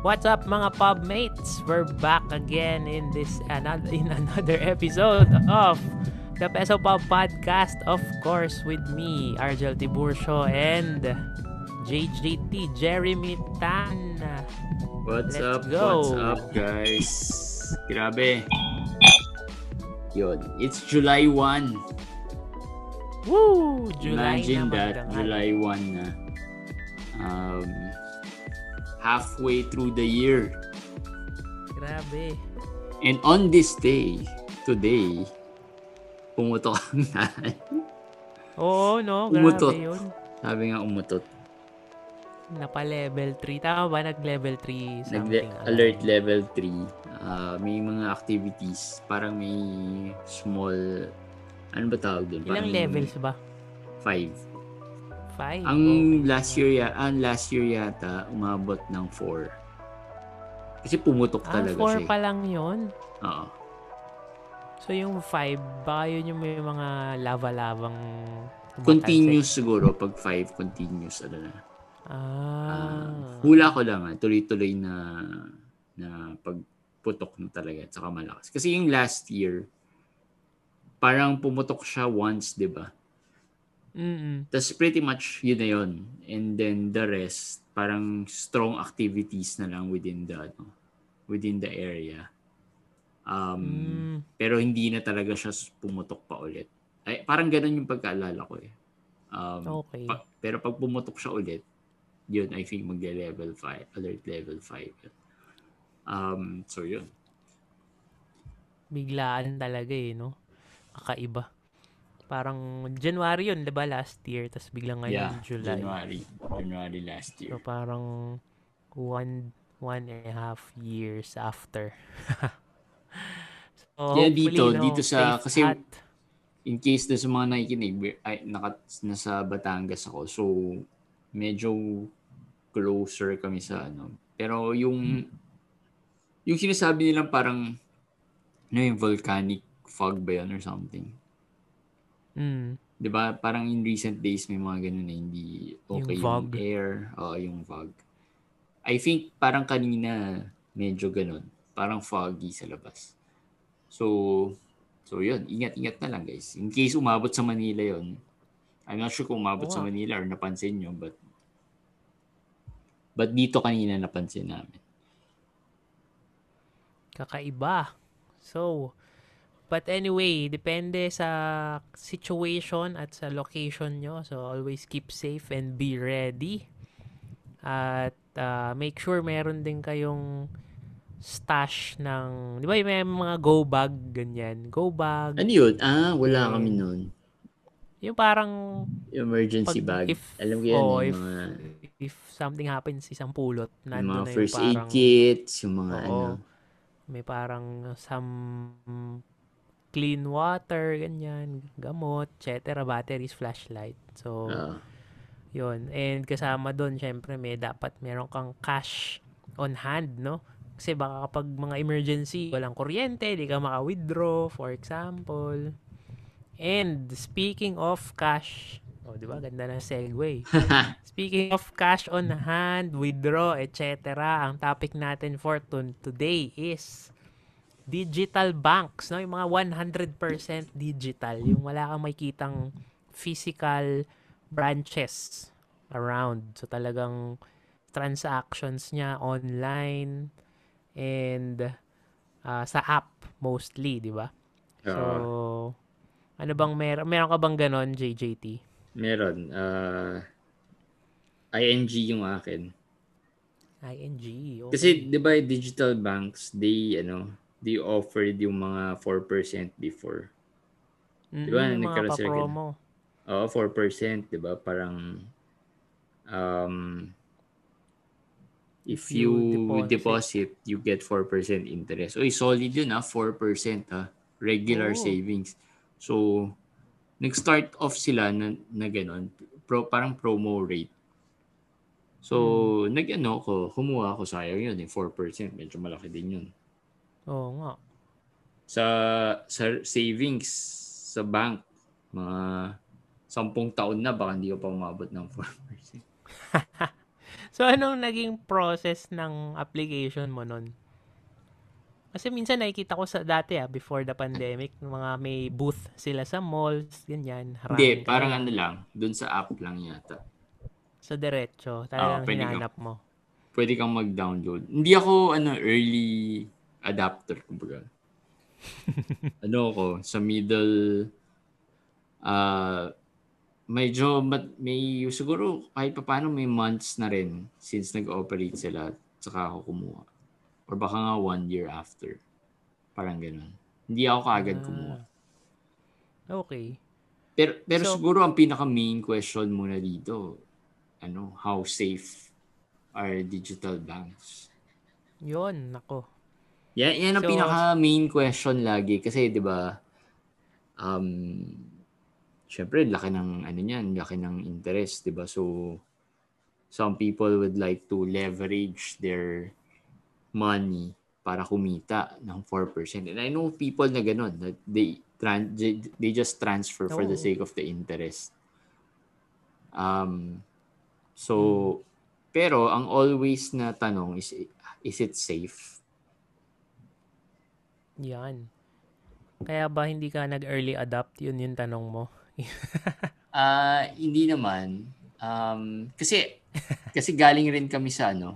What's up mga pub mates? We're back again in this another in another episode of the Peso Pub Podcast. Of course, with me, Argel Tiburcio and JJT Jeremy Tan. What's Let's up? go. What's up, guys? Grabe. Yun. It's July 1. Woo! July Imagine that. July 1 na. Um, halfway through the year. Grabe. And on this day, today, pumutok ang natin. Oo, no? Grabe Umutot. yun. Sabi nga umutot. Napa-level 3. Tama ba? Nag-level 3 something. Nag alert level 3. Ah, may mga activities. Parang may small... Ano ba tawag doon? Ilang levels ba? 5. 5? Ang last year ya, ang last year yata umabot ng 4. Kasi pumutok Ah, talaga 4 siya. pa eh. lang yun. Oo. So yung 5, baka yun yung may mga lava-lavang. Continuous siguro pag 5 continuous ano na. Ah. Ah, hula ko lang ah, tuloy-tuloy na na pagputok na talaga at saka malakas. Kasi yung last year parang pumutok siya once, 'di ba? Mm-mm. Tapos pretty much yun na yun. And then the rest, parang strong activities na lang within the ano, within the area. Um, Mm. Pero hindi na talaga siya pumutok pa ulit. Ay, parang ganun yung pagkaalala ko eh. Um, Okay. pa- pero pag pumutok siya ulit, yun, I think magle-level 5, alert level 5. Um, so yun. Biglaan talaga eh, no? Kakaiba. Parang January yun, di ba? Last year. Tapos biglang ngayon, yeah, July. January. January last year. So parang one, one and a half years after. so, hopefully, dito, no, dito sa- kasi- at- in case na sa mga nakikinig, ay, naka, nasa Batangas ako. So, medyo closer kami sa ano. Pero yung yung sinasabi nilang parang ano yung volcanic fog ba yun or something. Mm. 'Di ba? Parang in recent days may mga ganun na hindi okay Yung yung, air, o yung fog. I think parang kanina medyo ganun. Parang foggy sa labas. So, so yun, ingat-ingat na lang guys. In case umabot sa Manila yon I'm not sure kung umabot Oo sa. Manila or napansin nyo, but but dito kanina napansin namin. kakaiba. So, but anyway, depende sa situation at sa location nyo. So, always keep safe and be ready. At uh, make sure meron din kayong stash ng, di ba yung may mga go bag, ganyan. Go bag. Ano yun? Ah, wala Yeah. kami noon. Yung parang, Emergency Pag- bag. if- Alam ko yan, oh, yung if- mga, if something happens sa isang pulot, yung mga na first yung aid parang, kits, yung mga Oo. ano. may parang some clean water, ganyan, gamot, etc. Batteries, flashlight. So, ah, yun. And kasama doon, syempre, may dapat meron kang cash on hand, no? Kasi baka kapag mga emergency, walang kuryente, di ka maka-withdraw, for example. And speaking of cash, oh, di ba? Ganda ng segue. Speaking of cash on hand, withdraw, etc. Ang topic natin for to- today is digital banks, no? Yung mga 100% digital, yung wala kang makitang physical branches around. So talagang transactions niya online and ah, sa app mostly, di ba? So, Oo. ano bang meron? Meron ka bang ganon, JJT? meron. Ah, ING yung akin. ING. Okay. Kasi 'di ba digital banks, they ano, they offered yung mga 4% before. Mm, di ba, yung nagkaroon sila pa-promo. Oo, 4%, 'di ba? Parang um if If you you deposit. deposit, you get 4% interest. Oy, solid yun ah, 4% ah, regular Oo. savings. So, nag-start off sila na, na ganun, pro, parang promo rate. So, Hmm. nag-ano ko, kumuha ako sayang yun, eh, 4%, medyo malaki din yun. Oo nga. Sa, sa savings, sa bank, mga sampung taon na, baka hindi ko pa umabot ng 4%. so, anong naging process ng application mo nun? Kasi minsan nakikita ko sa dati ah, before the pandemic, mga may booth sila sa malls, ganyan. Hindi, parang ano lang, dun sa app lang yata. Sa diretso, talagang oh, hinanap mo. Pwede kang mag-download. Hindi ako ano early adapter, kumbaga. ano ako, sa middle, uh, medyo may siguro kahit pa paano may months na rin since nag-operate sila saka ako kumuha. Or baka nga one year after. Parang ganun. Hindi ako kaagad ah. kumuha. Okay. Pero, pero so, siguro ang pinaka main question muna dito, ano, how safe are digital banks? Yun, nako. Yan, yan ang so, pinaka main question lagi kasi 'di ba um syempre, laki ng, ano niyan, laki ng interest, di ba? So, some people would like to leverage their money para kumita ng 4%. And I know people na ganun, that they, tran- they just transfer for the sake of the interest. Um, so, hmm. pero ang always na tanong is, is it safe? Yan. Kaya ba hindi ka nag-early adapt? Yun yung tanong mo. Ah, uh, hindi naman. Um, kasi kasi galing rin kami sa ano.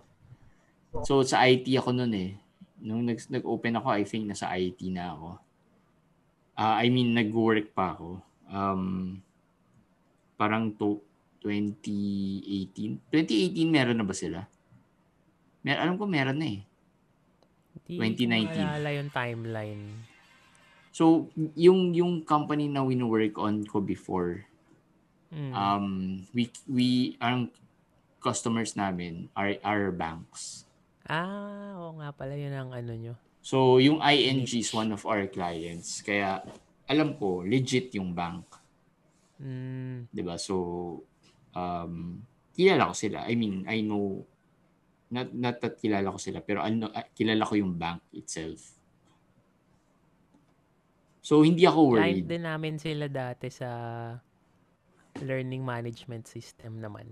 So sa IT ako noon eh. Nung nag, nag-open ako, I think nasa IT na ako. Uh, I mean, nag-work pa ako. Um, parang to 2018. 2018 meron na ba sila? Mer alam ko meron na eh. Hindi 2019. Hindi yung timeline. So, yung yung company na wino-work on ko before, mm. um, we, we, ang customers namin are, are banks. Ah, oo nga pala, yun ang ano nyo. So, yung ING is one of our clients. Kaya, alam ko, legit yung bank. Mm. ba? So, um, kilala ko sila. I mean, I know, not, not that kilala ko sila, pero ano, kilala ko yung bank itself. So, hindi ako worried. Client din namin sila dati sa learning management system naman.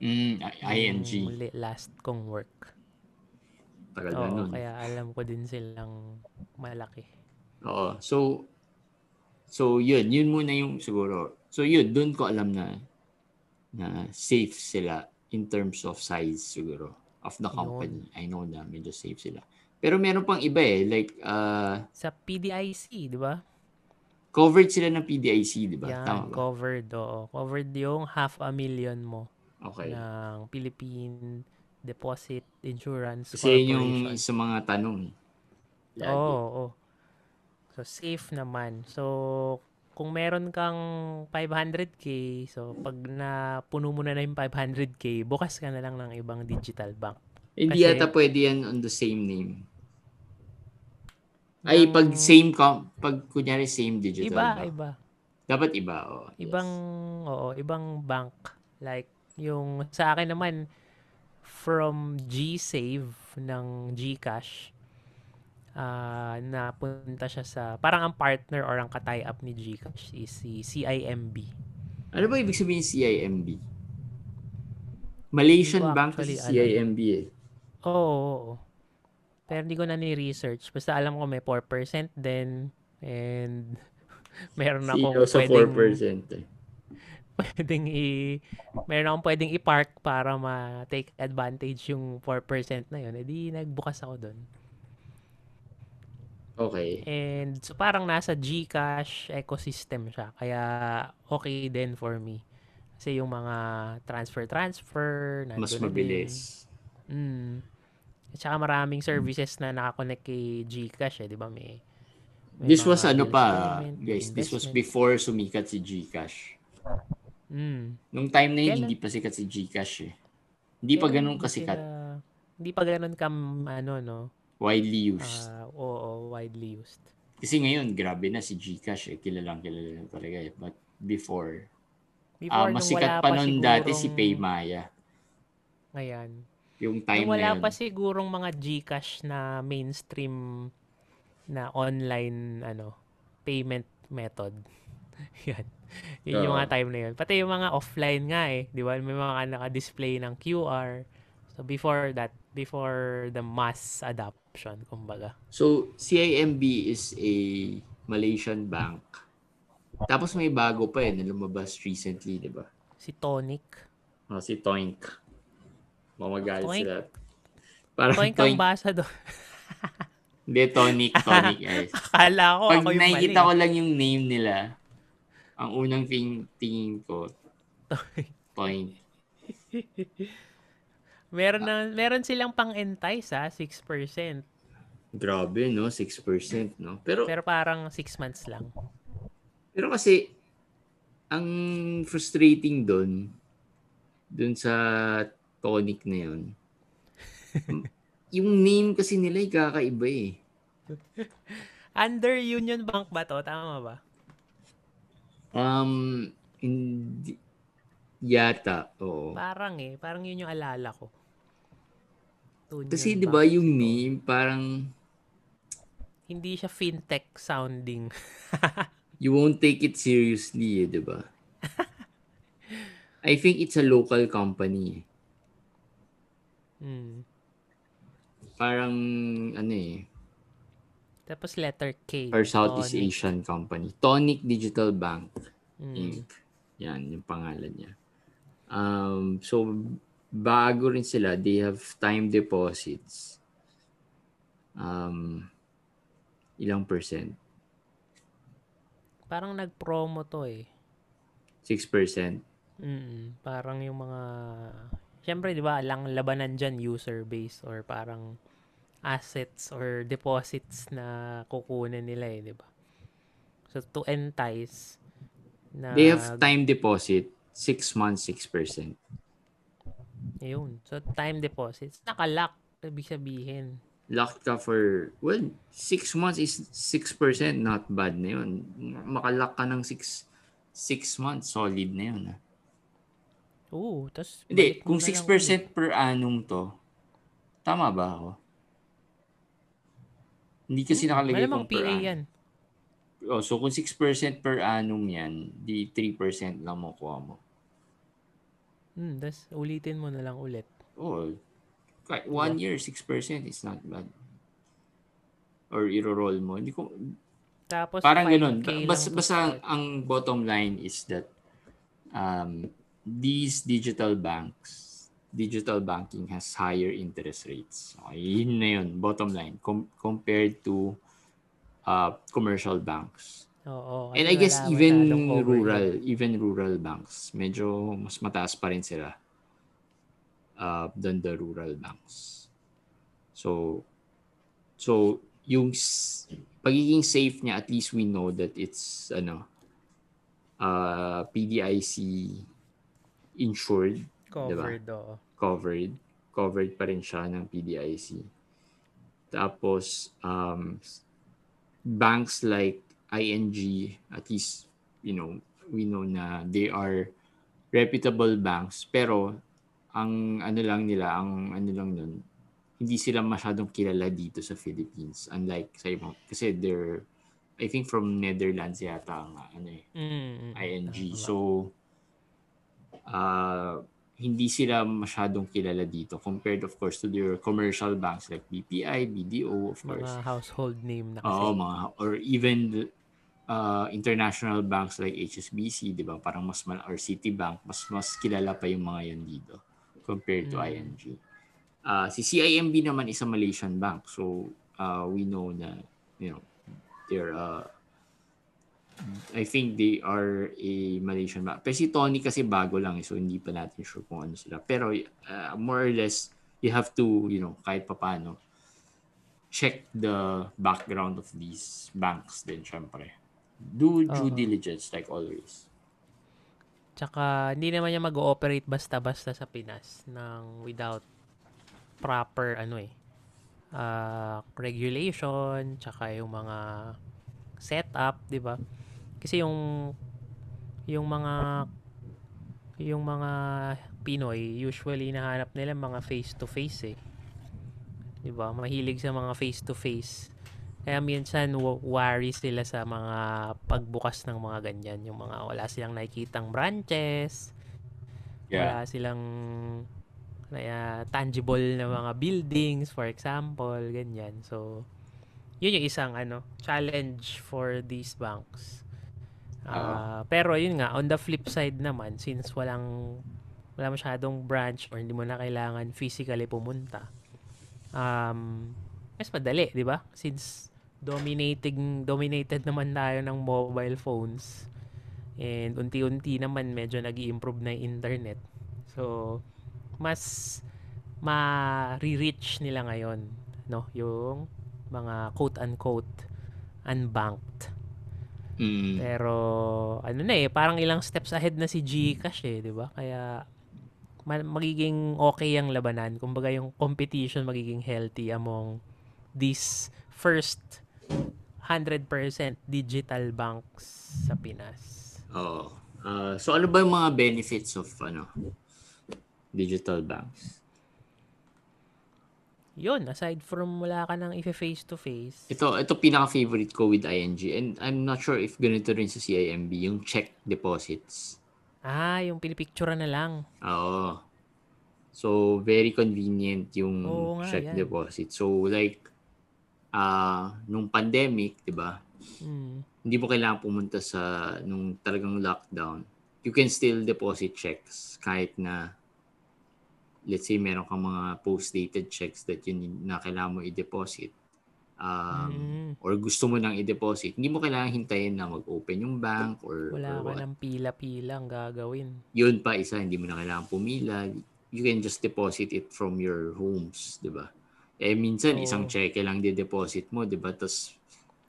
Mm, ING. Yung last kong work. Tagal Oo, nun. kaya alam ko din silang malaki. Oo. So, so yun. Yun muna yung siguro. So yun, doon ko alam na na safe sila in terms of size siguro of the company. Yun. I know na medyo safe sila. Pero meron pang iba eh, like uh, sa PDIC, di ba? Covered sila ng PDIC, di ba? Yan, Tama ba? covered, oo. Covered yung half a million mo. Okay. Ng Philippine Deposit Insurance Kasi Corporation. yung sa mga tanong. Oo, oo, oo. So, safe naman. So, kung meron kang 500k, so pag na puno mo na na yung 500k, bukas ka na lang ng ibang digital bank. Hindi Kasi, yata pwede yan on the same name. Ay, pag same com, pag kunyari same digital Iba, ba? iba. Dapat iba, oh. Ibang, oo, ibang bank. Like, yung sa akin naman, from GSave ng GCash, uh, napunta siya sa, parang ang partner or ang katay up ni GCash is si CIMB. Ano ba ibig sabihin CIMB? Malaysian Bank kasi CIMB eh. Oo. Oh, oh, Pero hindi ko na ni-research. Basta alam ko may 4% din. And meron akong sa pwedeng... 4% eh. Pwedeng i... Meron akong pwedeng i-park para ma-take advantage yung 4% na yun. E di nagbukas ako doon. Okay. And so parang nasa GCash ecosystem siya. Kaya okay din for me. Kasi yung mga transfer-transfer, mas mabilis. Mm. At saka maraming services na nakakonect kay GCash eh, di ba? May, may this was ano pa, guys, this was before sumikat si GCash. Mm. Nung time na yun, Kailan? hindi pa sikat si GCash eh. Hindi Kailan pa ganun kasikat. Sila, hindi pa ganun kam, ano, no? Widely used. Uh, oo, widely used. Kasi ngayon, grabe na si GCash eh. Kilalang kilala na talaga eh. But before, before uh, masikat pa nun dati si Paymaya. Ayan. Yung time Nung wala na yun. pa sigurong mga GCash na mainstream na online ano payment method. yan. Yun yung Oo. mga time na yun. Pati yung mga offline nga eh. Di ba? May mga naka-display ng QR. So, before that, before the mass adoption, kumbaga. So, CIMB is a Malaysian bank. Tapos may bago pa eh na lumabas recently, di ba? Si Tonic. Oh, si Toink. Mamagalit Toink? sila. Parang Tonic Toink. ang basa doon. Hindi, Tonic. Tonic. Yes. Akala ko Pag ako yung nakikita mali. ko lang yung name nila, ang unang ting tingin ko, Toink. Meron, na, meron silang pang entice ha, 6%. Grabe, no? 6%, no? Pero, Pero parang 6 months lang. pero kasi, ang frustrating doon, doon sa tonic na yun, yung name kasi nila ay kakaiba eh. Under Union Bank ba to? Tama ba? Um, hindi, yata, oo. Parang eh. Parang yun yung alala ko. Union Kasi di Bank. ba yung name parang Hindi siya fintech sounding. you won't take it seriously, eh, di ba? I think it's a local company. Hmm. Parang ano eh, Tapos letter K. or Southeast Tonic. Asian company. Tonic Digital Bank Hmm. Inc. Yan, yung pangalan niya. Um, so, bago rin sila. They have time deposits. Um, ilang percent? Parang nag-promo to eh. 6%. Mm, parang yung mga Siyempre, 'di ba, lang labanan diyan user base or parang assets or deposits na kukunin nila eh, 'di ba? So to entice na They have time deposit. 6 months, 6%. Ayun. So time deposits nakalock ibig sabihin. locked ka for, well, six months is 6%, not bad na yun. Makalock ka ng six, six months, solid na yun. ah. Oo, tas Hindi, kung na lang 6% per annum to, tama ba ako? Hindi kasi ulit. nakalagay kung per PA annum. yan. Oh, so kung 6% per annum yan, di 3% lang mo kuha mo. Hmm, tas ulitin mo na lang ulit. Oh, kahit one year, 6% is not bad. Or iro-roll mo. Hindi ko, Tapos Parang 5K ganun. Bas, basta ang bottom line is that um, these digital banks, digital banking has higher interest rates. Okay, yun na yun, bottom line, com- compared to uh, commercial banks. Oo. And I guess even rural, even rural banks, medyo mas mataas pa rin sila uh, than the rural banks. So, so yung pagiging safe niya, at least we know that it's ano, uh, PDIC insured, covered, oo. covered, covered pa rin siya ng PDIC. Tapos, um, banks like ING, at least, you know, we know na they are reputable banks. Pero, ang ano lang nila, ang ano lang nun, hindi sila masyadong kilala dito sa Philippines. Unlike sa ibang, kasi they're, I think from Netherlands yata ang ano eh, Mm, mm, ING. So, uh, hindi sila masyadong kilala dito compared of course to their commercial banks like BPI, BDO of course. mga household name na kasi. Oo, mga or even the, uh, international banks like HSBC, 'di ba? Parang mas mal- or Citibank, mas mas kilala pa yung mga yan dito compared to Mm. ING. Uh, si CIMB naman is a Malaysian bank. So, uh, we know na you know, they're uh, I think they are a Malaysian bank. Pero si Tony kasi bago lang eh, so hindi pa natin sure kung ano sila. Pero uh, more or less, you have to, you know, kahit papano, check the background of these banks din, syempre. Do due Oo. diligence like always. Tsaka, hindi naman niya mag-ooperate basta-basta sa Pinas ng without proper, ano eh, ah, regulation, tsaka yung mga setup, di ba? Kasi yung yung mga yung mga Pinoy, usually nahanap nila mga face-to-face eh. Di ba? Mahilig sa mga face-to-face Kaya minsan w- worry sila sa mga pagbukas ng mga ganyan. Yung mga wala silang nakikitang branches. Yeah. Wala silang kaya tangible na mga buildings, for example, ganyan. So, yun yung isang ano challenge for these banks. Uh, pero yun nga, on the flip side naman, since walang wala masyadong branch or hindi mo na kailangan physically pumunta, um, mas madali, di ba? Since dominating, dominated naman tayo ng mobile phones, and unti-unti naman medyo nag improve na yung internet. So, mas ma-reach nila ngayon, no? Yung mga quote-unquote unbanked. Mm. Pero, ano na eh, parang ilang steps ahead na si Gcash eh, di ba? Kaya, ma- magiging okay ang labanan. Kumbaga yung competition magiging healthy among these first 100% digital banks sa Pinas. Oo. Uh, so ano ba yung mga benefits of ano digital banks? Yun, aside from wala ka nang face to face. Ito, ito pinaka-favorite ko with ING. And I'm not sure if ganito rin sa CIMB, yung check deposits. Ah, yung pinipicture na lang. Oo. So, very convenient yung Oo nga, check yan. deposit. So, like, ah nung pandemic, di ba? Mm. Hindi mo kailangan pumunta sa nung talagang lockdown. You can still deposit checks kahit na let's say meron kang mga post-dated checks that yun na kailangan mo i-deposit. Um, Mm. or gusto mo nang i-deposit, hindi mo kailangan hintayin na mag-open yung bank or, Wala or ka what. ng pila-pila ang gagawin. Yun pa isa, hindi mo na kailangan pumila. You can just deposit it from your homes, di ba? Eh minsan Oo. isang cheque lang di-deposit mo, di ba? Tapos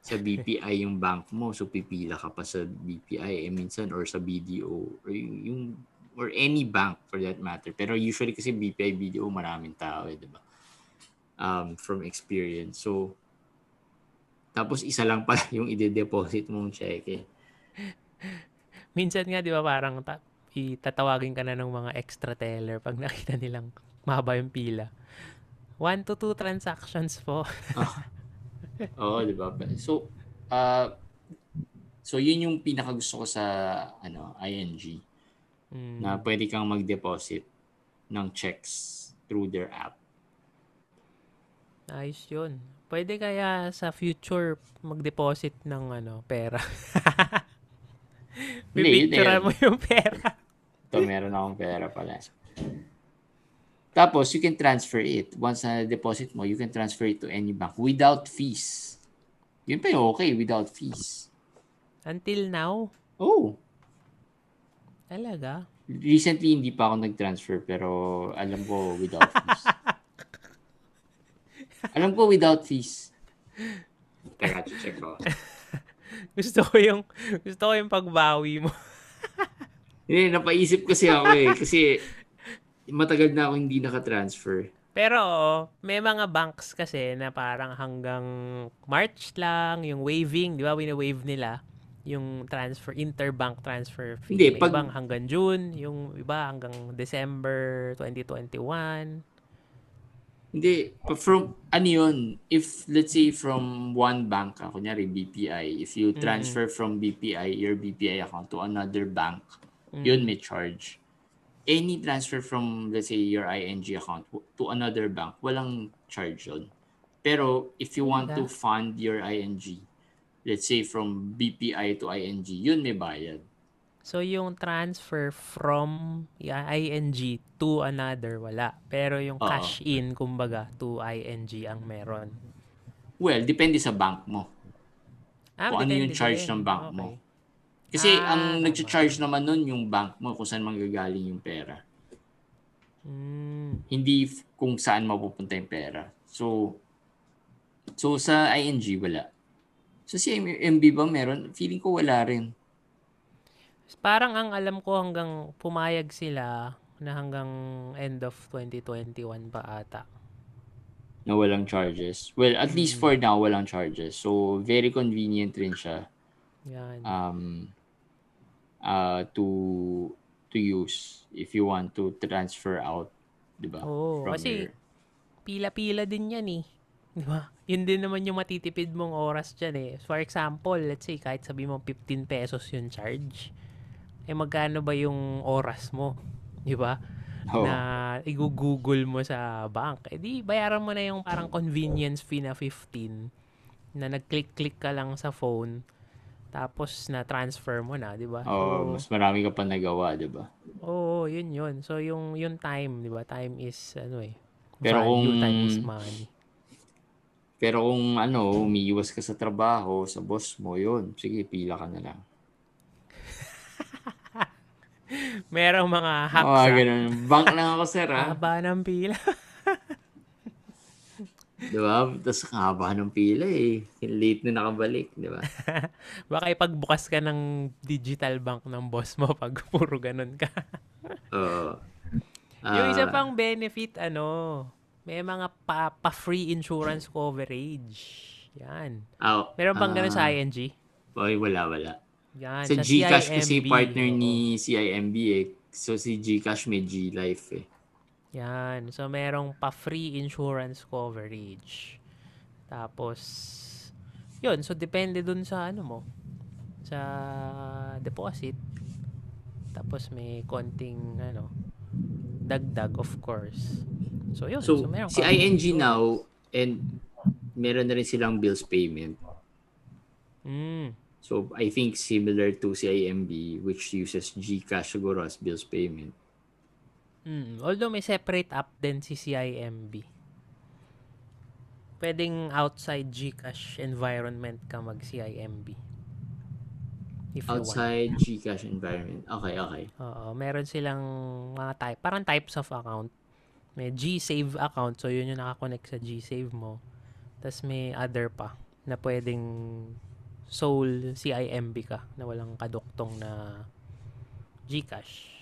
sa BPI yung bank mo, so pipila ka pa sa BPI eh minsan or sa BDO or yung, yung or any bank for that matter. Pero usually kasi BPI, BDO maraming tao eh, di ba? Um, from experience. So tapos isa lang pala yung ide-deposit mong cheque. Minsan nga, di ba, parang ta- itatawagin ka na ng mga extra teller pag nakita nilang mahaba yung pila. One to two transactions po. Oo, di ba? So, uh, so yun yung pinaka gusto ko sa ano, ING Mm. na pwede kang mag-deposit ng checks through their app. Ayos yun. Pwede kaya sa future mag-deposit ng ano, pera. Yun. mo yung pera. Ito, meron akong pera pala. Tapos, you can transfer it. Once na deposit mo, you can transfer it to any bank without fees. Yun pa yung okay, without fees. Until now, Oh, talaga. recently hindi pa ako nag-transfer pero alam ko without fees. alam ko without fees. Teka, check ko. Gusto ko yung gusto ko yung pagbawi mo. Hindi, napaisip kasi ako eh. Kasi matagal na ako hindi naka-transfer. Pero may mga banks kasi na parang hanggang March lang, yung waiving, di ba, wina-wave nila yung transfer, interbank transfer fee. Hindi, may pag- ibang hanggang June, yung iba hanggang December 2021. Hindi, from, ano yun, if, let's say, from one bank, ah, kunyari BPI, if you transfer from BPI, your BPI account to another bank, yun may charge. Any transfer from, let's say, your ING account to another bank, walang charge yun. Pero, if you want to fund your ING, let's say, from BPI to ING, yun may bayad. So, yung transfer from ING to another, wala. Pero yung Oo. cash in, kumbaga, to ING ang meron. Well, depende sa bank mo. Ah, Kung ano yung charge din. ng bank Okay. mo. Kasi Ah, ang tama. nag-charge naman nun yung bank mo kung saan manggagaling yung pera. Mm. Hindi kung saan mapupunta yung pera. So, so sa ING, wala. Sa CMB ba meron? Feeling ko wala rin. Parang ang alam ko hanggang pumayag sila na hanggang end of 2021 pa ata. Na walang charges. Well, at least Hmm. for now, walang charges. So, very convenient rin siya Yan. um, uh, to to use if you want to transfer out, di ba? Oo, From kasi your- pila-pila din yan eh. Di ba? Yun din naman yung matitipid mong oras dyan eh. For example, let's say, kahit sabi mo 15 pesos yung charge, eh magkano ba yung oras mo? Di ba? Oo. Na i-google mo sa bank. Eh di, bayaran mo na yung parang convenience fee na 15 na nag-click-click ka lang sa phone tapos na transfer mo na, 'di ba? Oo, mas marami ka pa nagawa, di ba? Oo, yun yun. So yung yung time, 'di ba? Time is ano eh. Pero value, kung- time is money. Pero kung ano, umiiwas ka sa trabaho, sa boss mo, yun. Sige, pila ka na lang. Merong mga hacks. Ah. ganun. Bank lang ako, sir, ha? Haba ng pila. Di ba? Tapos haba ng pila, eh. Late na nakabalik, di ba? Baka ipagbukas ka ng digital bank ng boss mo pag puro ganun ka. Oo. yung isa Ah, pang benefit, ano, may mga pa, pa-free insurance coverage. Yan. ah, Meron bang ganun sa ah, ING? Oy, wala, wala. Yan. Sa Gcash kasi CIMB, partner oo. ni CIMB eh. So si Gcash may G-Life eh. Yan. So, merong pa-free insurance coverage. Tapos, yun. So, depende dun sa ano mo. Sa deposit. Tapos, may konting, ano, dagdag, of course. So, yun. So, meron si ING now and meron na rin silang bills payment. Mm. So I think similar to CIMB which uses Gcash siguro as bills payment. Mm. Although, may separate app din si CIMB. Pwedeng outside Gcash environment ka mag-CIMB. If you want. Outside Gcash environment. Okay, okay. Oo, meron silang mga type, parang types of account. May G-Save account, so yun yung nakakonect sa G-Save mo. Tapos may other pa na pwedeng sole CIMB ka na walang kaduktong na Gcash.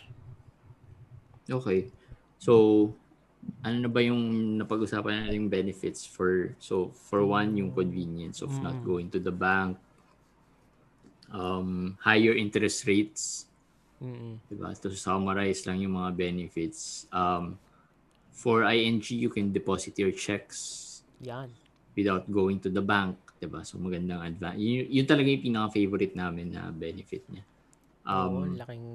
Okay. So ano na ba yung napag-usapan natin benefits for so for one yung convenience of not Mm. going to the bank um higher interest rates Mm. Diba? To summarize lang yung mga benefits. Um, for ING, you can deposit your checks Yan. without going to the bank. Diba? So magandang advance. Yun, yun talaga yung pinaka-favorite namin na benefit niya. Oo, Um, laking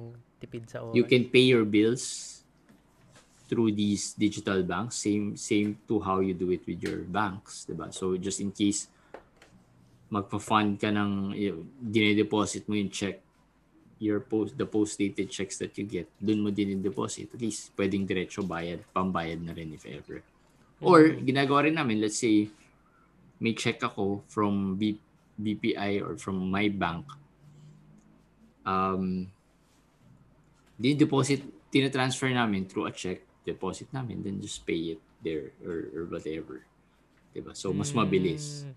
tipid sa oras. you can pay your bills through these digital banks. Same same to how you do it with your banks. Diba? So just in case magpa-fund ka ng, y- dinedeposit mo yung check your post the post dated checks that you get dun mo din deposit at least pwedeng diretso bayad pambayad na rin if ever or ginagawa rin namin let's say may check ako from B- BPI or from my bank um di-deposit tina-transfer namin through a check deposit namin then just pay it there or, or whatever diba so mas mabilis Mm.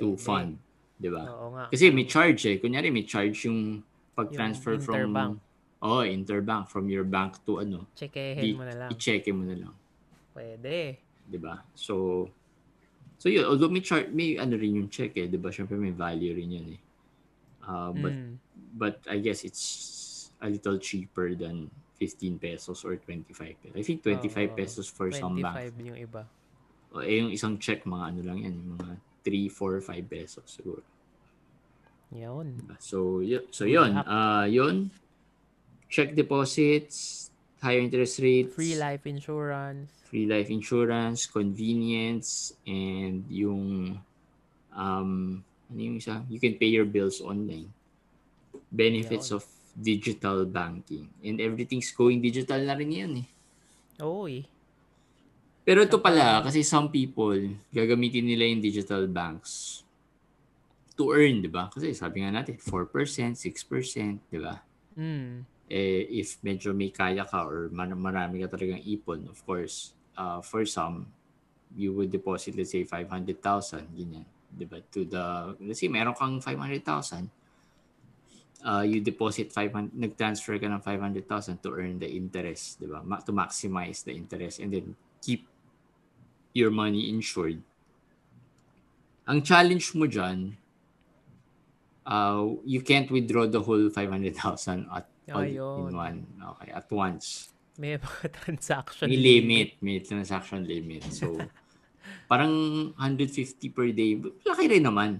to fund diba Oo nga. kasi may charge eh. Kunyari may charge yung pag-transfer Yung from... interbank. Oh, interbank. From your bank to ano. Checkehin mo na lang. I-check mo na lang. Pwede. 'di ba So, so yun. Although may chart, may ano rin yung check eh. 'di ba Syempre may value rin yan eh. Uh, but, Mm. but I guess it's a little cheaper than 15 pesos or 25 pesos. I think 25 Oo. pesos for some 25 bank. yung iba. O, eh, yung isang check, mga ano lang yan. Mga 3, 4, 5 pesos siguro. Yun. So, y- so yun. Uh, yun. Check deposits, higher interest rates, Free life insurance. free life insurance, convenience, and yung um, ano yung isa? You can pay your bills online. Benefits Yun. of digital banking. And everything's going digital na rin yan eh. Oo eh. Pero ito pala, kasi some people, gagamitin nila yung digital banks to earn, di ba? Kasi sabi nga natin, 4%, 6%, di ba? Mm. eh, if medyo may kaya ka or mar- marami ka talagang ipon, of course, uh, for some, you would deposit, let's say, 500,000, ganyan. Diba? To the, let's say, meron kang 500,000, uh, you deposit 500, nag-transfer ka ng 500,000 to earn the interest, diba? Ma- to maximize the interest and then keep your money insured. Ang challenge mo dyan, uh, you can't withdraw the whole 500,000 at all Ayun. in one. Okay, at once. May mga transaction. May limit, may transaction limit. So, Parang 150 per day. Malaki rin naman.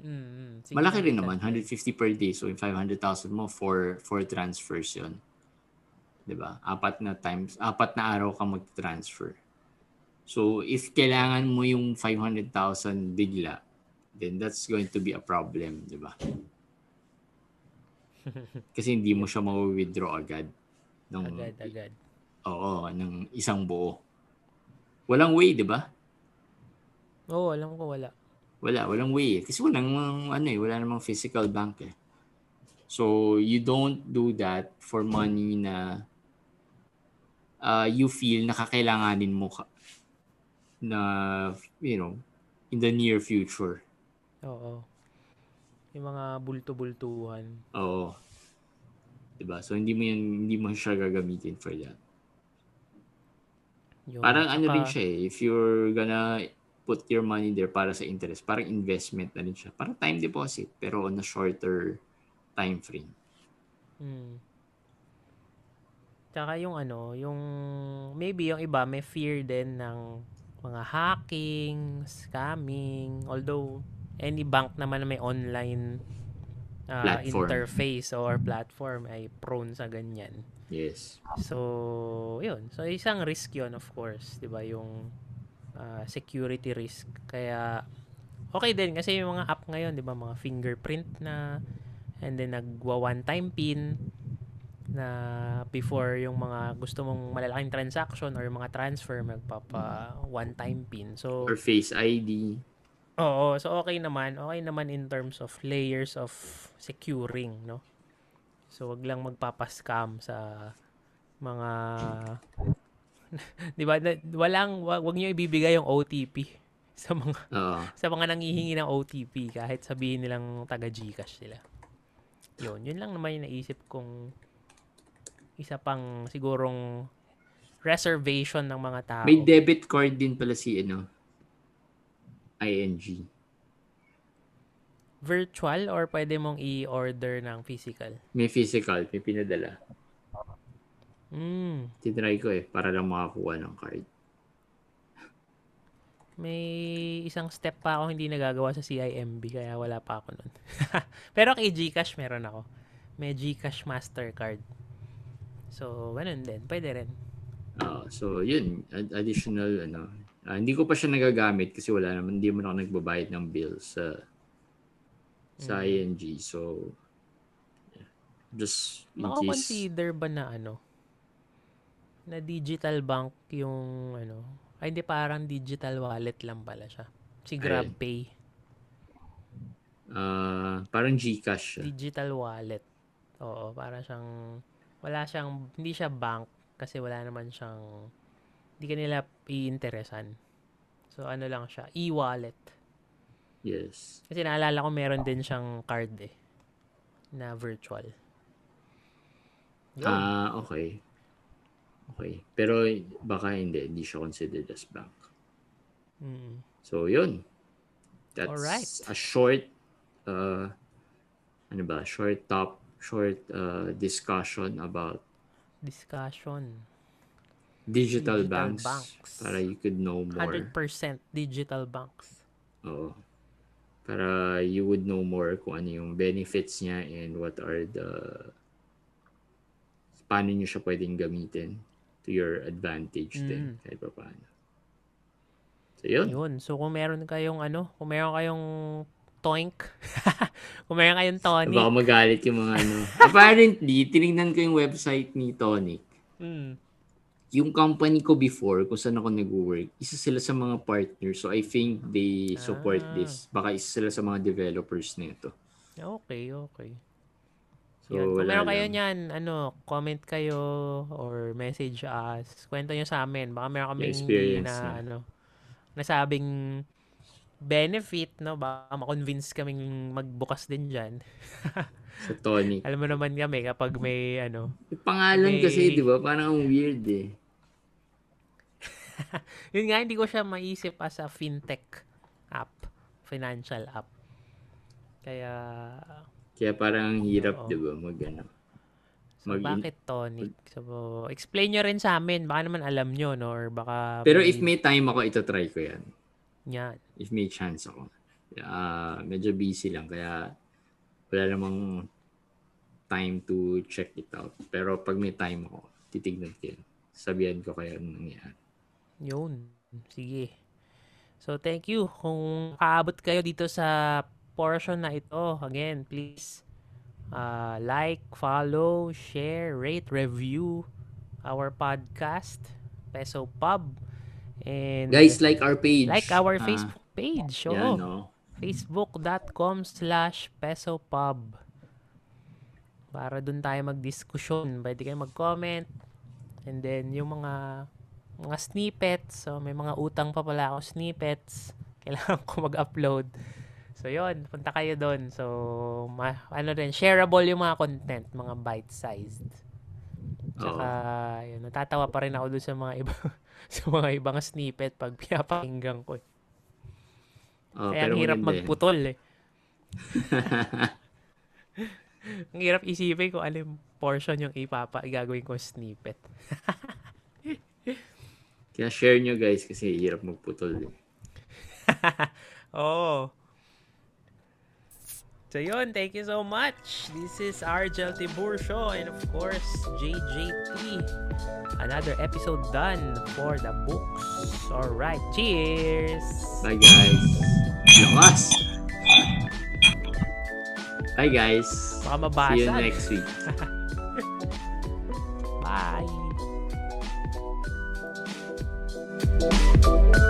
Mm, sige, Malaki rin naman. ko. 150 per day. So, yung 500,000 mo for for transfers yun. ba? Apat na times, apat na araw ka mag-transfer. So, if kailangan mo yung 500,000 bigla, then that's going to be a problem, 'di ba? Kasi hindi mo siya ma-withdraw agad. Ng, Agad, agad. Oo, ng isang buo. Walang way, 'di ba? Oo, alam ko wala. Wala, walang way. eh. Kasi walang ano eh, wala namang physical bank eh. So, you don't do that for money na uh, you feel na kakailanganin mo ka, na, you know, in the near future. Oo. Yung mga bulto-bultuhan. Oo. 'Di ba? So, hindi mo yan, hindi mo siya gagamitin for that. Yun. Parang ano Tsaka- rin siya eh, if you're gonna put your money there para sa interest, parang investment na rin siya. Parang time deposit, pero on a shorter time frame. Mm. Tsaka yung ano, yung maybe yung iba may fear din ng mga hacking, scamming, although any bank naman na may online Platform. interface or platform ay prone sa ganyan. Yes. So, yun. So, isang risk yun, of course. 'di ba Yung ah, security risk. Kaya, okay din. Kasi yung mga app ngayon, di ba mga fingerprint na, and then nagwa one-time pin, na before yung mga gusto mong malalaking transaction or yung mga transfer, magpapa one-time pin. So, Or Face ID. Oo, so okay naman. Okay naman in terms of layers of securing, no? So wag lang magpapa-scam sa mga 'di ba? Walang wag, niyo ibibigay yung OTP sa mga Oo. sa mga nanghihingi ng OTP kahit sabihin nilang taga GCash sila. Yun, yun lang naman yung naisip kong isa pang sigurong reservation ng mga tao. May debit card din pala si ano, ING. Virtual or pwede mong i-order ng physical? May physical, may pinadala. Mm. Tinry ko eh, para lang makakuha ng card. May isang step pa ako hindi nagagawa sa CIMB kaya wala pa ako nun. Pero kay GCash meron ako. May GCash Mastercard. So, ganun din. Pwede rin. Ah, so, yun. Ad- additional, ano. ah, hindi ko pa siya nagagamit kasi wala naman, hindi mo na ako nagbabayad ng bill sa sa ING. So, just in case. Maka-consider ba na ano? Na digital bank yung ano? Ay, hindi parang digital wallet lang pala siya. Si GrabPay. ah, parang Gcash siya. Digital wallet. Oo, para siyang wala siyang hindi siya bank kasi wala naman siyang hindi kanila iinteresan. So ano lang siya, e-wallet. Yes. Kasi naalala ko meron din siyang card eh na virtual. Ah, okay. Okay. Pero baka hindi, hindi siya considered as bank. Mm. So, yun. That's Alright. a short, uh, ano ba, short top, short uh, discussion about Discussion. digital, Digital banks, banks. para you could know more. 100% digital banks. Oo. Para you would know more kung ano yung benefits niya and what are the paano niyo siya pwedeng gamitin to your advantage din Mm. kahit pa paano. So, yun. Yun. So kung meron kayong ano, kung meron kayong toink, kung meron kayong tonic, Baka magalit yung mga ano. Apparently, tinignan ko yung website ni Tonic. mm, Yung company ko before, kung saan ako nag-work, isa sila sa mga partners. So, I think they support Ah. this. Baka isa sila sa mga developers nito. okay, okay. So, Yun. Kung meron kayo lang. niyan, ano, comment kayo or message us. Kwento nyo sa amin. Baka meron kaming hindi na, na. ano, nasabing benefit, no? Baka ma-convince kaming magbukas din dyan. Sa Tonic. Alam mo naman kami kapag may, ano, Yung pangalan May- kasi, di ba? Parang ang weird eh. yun nga, hindi ko siya maisip as a fintech app, financial app. Kaya, Kaya parang ang hirap, Oo. di ba? Mag ano. So, Mag- bakit tonic? So, explain nyo rin sa amin. Baka naman alam nyo, no? Or baka... Pero if may time ako, ito try ko yan. Yan. If may chance ako. Ah, medyo busy lang, kaya wala namang time to check it out. Pero pag may time ako, titignan ko yan. Sabihan ko kayo anong nangyayari. Yun. Sige. So, thank you. Kung kaabot kayo dito sa portion na ito, again, please uh, like, follow, share, rate, review our podcast, Peso Pub. And Guys, like our page. like our Ah, Facebook page. Oo. Yan, no? facebook.com slash pesopub para dun tayo magdiskusyon. Pwede kayo mag-comment. And then, yung mga mga snippets. So, may mga utang pa pala ako snippets. Kailangan ko mag-upload. So, yon Punta kayo doon. So, ma- ano rin, shareable yung mga content. Mga bite-sized. Tsaka, yun, natatawa pa rin ako doon sa mga iba sa mga ibang snippet pag pinapakinggan ko. eh. Oh, Kaya ang hirap yan. magputol eh. ang hirap isipin kung yung portion yung ipapa, gagawin ko snippet. Kaya share nyo guys kasi hirap magputol. Eh. Oh. So yun, thank you so much. This is Argel show, and of course, JJT. Another episode done for the books. Alright, cheers! Bye guys! Lakas! Bye guys! See you next week. Bye!